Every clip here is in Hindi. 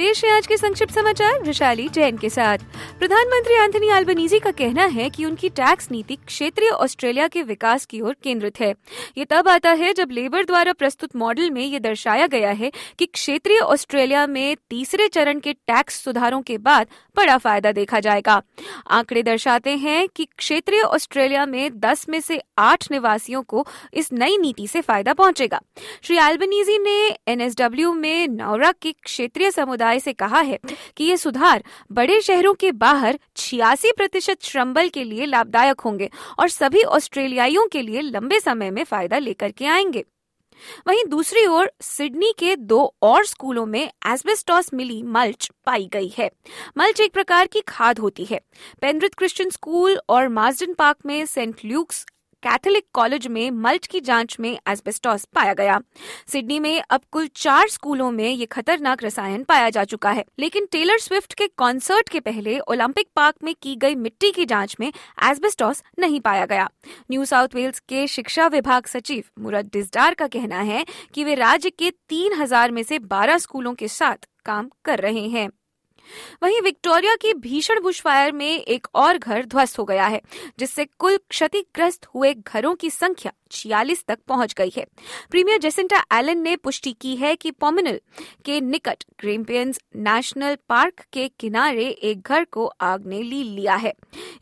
पेश है आज के संक्षिप्त समाचार, विशाली जैन के साथ। प्रधानमंत्री एंथनी अल्बनीजी का कहना है कि उनकी टैक्स नीति क्षेत्रीय ऑस्ट्रेलिया के विकास की ओर केंद्रित है। ये तब आता है जब लेबर द्वारा प्रस्तुत मॉडल में ये दर्शाया गया है कि क्षेत्रीय ऑस्ट्रेलिया में तीसरे चरण के टैक्स सुधारों के बाद बड़ा फ़ायदा देखा जाएगा। आंकड़े दर्शाते हैं कि क्षेत्रीय ऑस्ट्रेलिया में 10 में से आठ निवासियों को इस नई नीति से फ़ायदा पहुंचेगा। श्री एल्बनीजी ने एनएसडब्ल्यू में नौरा के क्षेत्रीय समुदाय समुदाय से कहा है कि ये सुधार बड़े शहरों के बाहर छियासी प्रतिशत श्रमबल के लिए लाभदायक होंगे और सभी ऑस्ट्रेलियाइयों के लिए लंबे समय में फ़ायदा लेकर के आएँगे। वहीं दूसरी ओर, सिडनी के दो और स्कूलों में एस्बेस्टॉस मिली मल्च पाई गई है। मल्च एक प्रकार की खाद होती है। पेनरिथ क्रिश्चियन स्कूल और मार्जन पार्क में सेंट ल्यूक्स कैथोलिक कॉलेज में मल्च की जाँच में एस्बेस्टॉस पाया गया। सिडनी में अब कुल चार स्कूलों में ये खतरनाक रसायन पाया जा चुका है। लेकिन टेलर स्विफ्ट के कॉन्सर्ट के पहले ओलंपिक पार्क में की गई मिट्टी की जाँच में एस्बेस्टॉस नहीं पाया गया। न्यू साउथ वेल्स के शिक्षा विभाग सचिव मुरद डिजडार का कहना है कि वे राज्य के तीन हज़ार में से बारह स्कूलों के साथ काम कर रहे हैं। वहीं विक्टोरिया की भीषण बुशफायर में एक और घर ध्वस्त हो गया है, जिससे कुल क्षतिग्रस्त हुए घरों की संख्या छियालीस तक पहुँच गई है। प्रीमियर जेसिंटा एलन ने पुष्टि की है कि पोमिनल के निकट ग्रेम्पियंस नेशनल पार्क के किनारे एक घर को आग ने ली लिया है।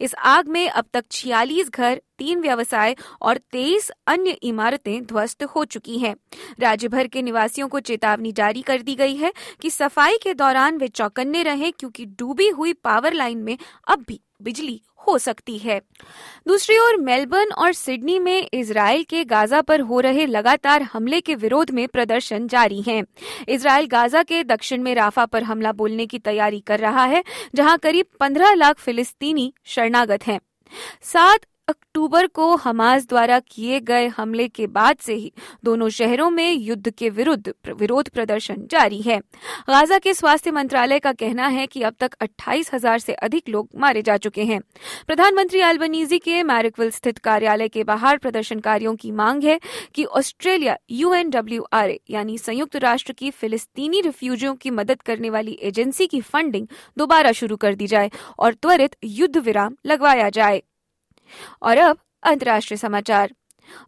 इस आग में अब तक छियालीस घर, तीन व्यवसाय और तेईस अन्य इमारतें ध्वस्त हो चुकी हैं। राज्य भर के निवासियों को चेतावनी जारी कर दी गई है कि सफ़ाई के दौरान वे चौकन्ने रहें क्योंकि डूबी हुई पावर लाइन में अब भी बिजली हो सकती है दूसरी ओर, मेलबर्न और सिडनी में इसराइल के गाजा पर हो रहे लगातार हमले के विरोध में प्रदर्शन जारी हैं। इसराइल गाजा के दक्षिण में राफा पर हमला बोलने की तैयारी कर रहा है, जहाँ करीब 15 लाख फिलिस्तीनी शरणागत हैं सात अक्टूबर को हमास द्वारा किए गए हमले के बाद से ही दोनों शहरों में युद्ध के विरुद्ध विरोध प्रदर्शन जारी है। गाजा के स्वास्थ्य मंत्रालय का कहना है कि अब तक अट्ठाईस हज़ार से अधिक लोग मारे जा चुके हैं। प्रधानमंत्री अल्बनीजी के मैरिकविल स्थित कार्यालय के बाहर प्रदर्शनकारियों की मांग है कि ऑस्ट्रेलिया यूएनडब्ल्यूआरए यानी संयुक्त राष्ट्र की फिलिस्तीनी रिफ्यूजियों की मदद करने वाली एजेंसी की फंडिंग दोबारा शुरू कर दी जाए और त्वरित युद्ध विराम लगवाया जाए। और अब अंतर्राष्ट्रीय समाचार।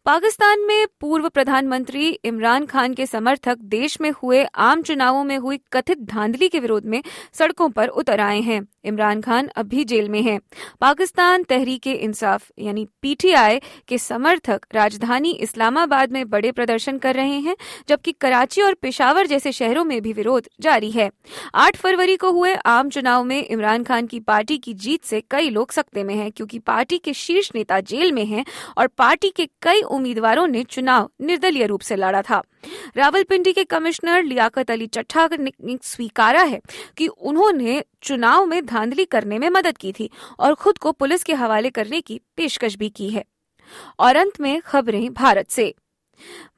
पाकिस्तान में पूर्व प्रधानमंत्री इमरान खान के समर्थक देश में हुए आम चुनावों में हुई कथित धांधली के विरोध में सड़कों पर उतर आए हैं इमरान खान अब भी जेल में हैं। पाकिस्तान तहरीक इंसाफ यानी पीटीआई के समर्थक राजधानी इस्लामाबाद में बड़े प्रदर्शन कर रहे हैं, जबकि कराची और पेशावर जैसे शहरों में भी विरोध जारी है आठ फरवरी को हुए आम चुनाव में इमरान खान की पार्टी की जीत से कई लोग सकते में हैं, क्योंकि पार्टी के शीर्ष नेता जेल में हैं और पार्टी के उम्मीदवारों ने चुनाव निर्दलीय रूप से लड़ा था। रावलपिंडी के कमिश्नर लियाकत अली चट्ठा ने स्वीकारा है कि उन्होंने चुनाव में धांधली करने में मदद की थी और खुद को पुलिस के हवाले करने की पेशकश भी की है। और अंत में खबरें भारत से।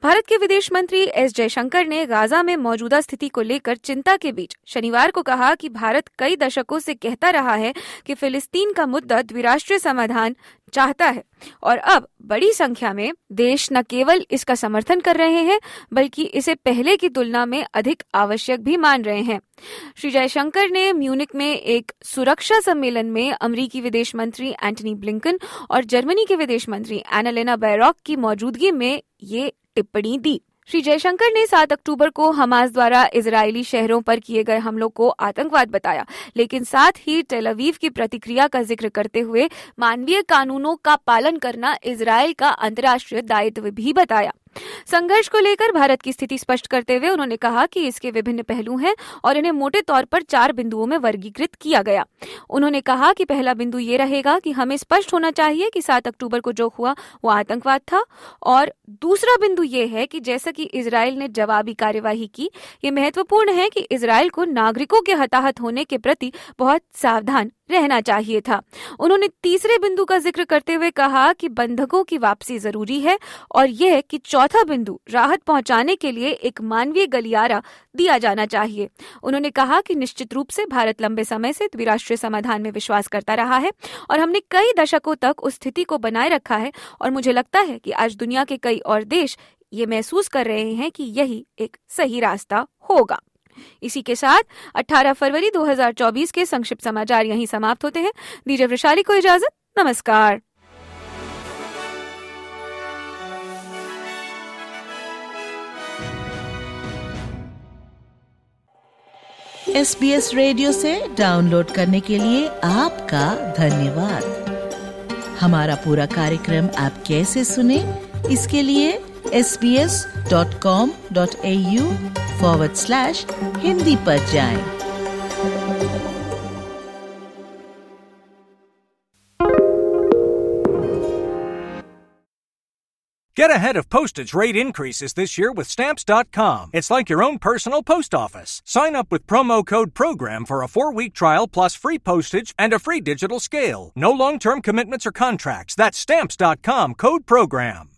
भारत के विदेश मंत्री एस जयशंकर ने गाजा में मौजूदा स्थिति को लेकर चिंता के बीच शनिवार को कहा कि भारत कई दशकों से कहता रहा है कि फिलिस्तीन का मुद्दा द्विराष्ट्रीय समाधान चाहता है। और अब बड़ी संख्या में देश न केवल इसका समर्थन कर रहे हैं, बल्कि इसे पहले की तुलना में अधिक आवश्यक भी मान रहे हैं। श्री जयशंकर ने म्यूनिक में एक सुरक्षा सम्मेलन में अमरीकी विदेश मंत्री एंटनी ब्लिंकन और जर्मनी के विदेश मंत्री एनालेना बैरॉक की मौजूदगी में ये टिप्पणी दी। श्री जयशंकर ने 7 अक्टूबर को हमास द्वारा इजरायली शहरों पर किए गए हमलों को आतंकवाद बताया, लेकिन साथ ही टेलवीव की प्रतिक्रिया का ज़िक्र करते हुए मानवीय कानूनों का पालन करना इसराइल का अंतर्राष्ट्रीय दायित्व भी बताया। संघर्ष को लेकर भारत की स्थिति स्पष्ट करते हुए उन्होंने कहा कि इसके विभिन्न पहलू हैं और इन्हें मोटे तौर पर चार बिंदुओं में वर्गीकृत किया गया। उन्होंने कहा कि पहला बिंदु ये रहेगा कि हमें स्पष्ट होना चाहिए कि सात अक्टूबर को जो हुआ, वो आतंकवाद था। और दूसरा बिंदु ये है कि जैसा कि इसराइल ने जवाबी कार्यवाही की, ये महत्वपूर्ण है कि इसराइल को नागरिकों के हताहत होने के प्रति बहुत सावधान रहना चाहिए था। उन्होंने तीसरे बिंदु का ज़िक्र करते हुए कहा कि बंधकों की वापसी ज़रूरी है और यह कि चौथा बिंदु राहत पहुँचाने के लिए एक मानवीय गलियारा दिया जाना चाहिए। उन्होंने कहा कि निश्चित रूप से भारत लंबे समय से द्विराष्ट्रीय समाधान में विश्वास करता रहा है और हमने कई दशकों तक उस स्थिति को बनाए रखा है और मुझे लगता है कि आज दुनिया के कई और देश ये महसूस कर रहे हैं कि यही एक सही रास्ता होगा। इसी के साथ 18 फरवरी 2024 के संक्षिप्त समाचार यहीं समाप्त होते हैं। दीजिए वैशाली को इजाज़त। नमस्कार। एस बी एस रेडियो से डाउनलोड करने के लिए आपका धन्यवाद। हमारा पूरा कार्यक्रम आप कैसे सुने, इसके लिए S B S dot com dot A U forward slash Hindi पर जाएं। Get ahead of postage rate increases this year with Stamps.com. It's like your own personal post office. Sign up with promo code PROGRAM for a four week trial plus free postage and a free digital scale. No long term commitments or contracts. That's Stamps.com code PROGRAM.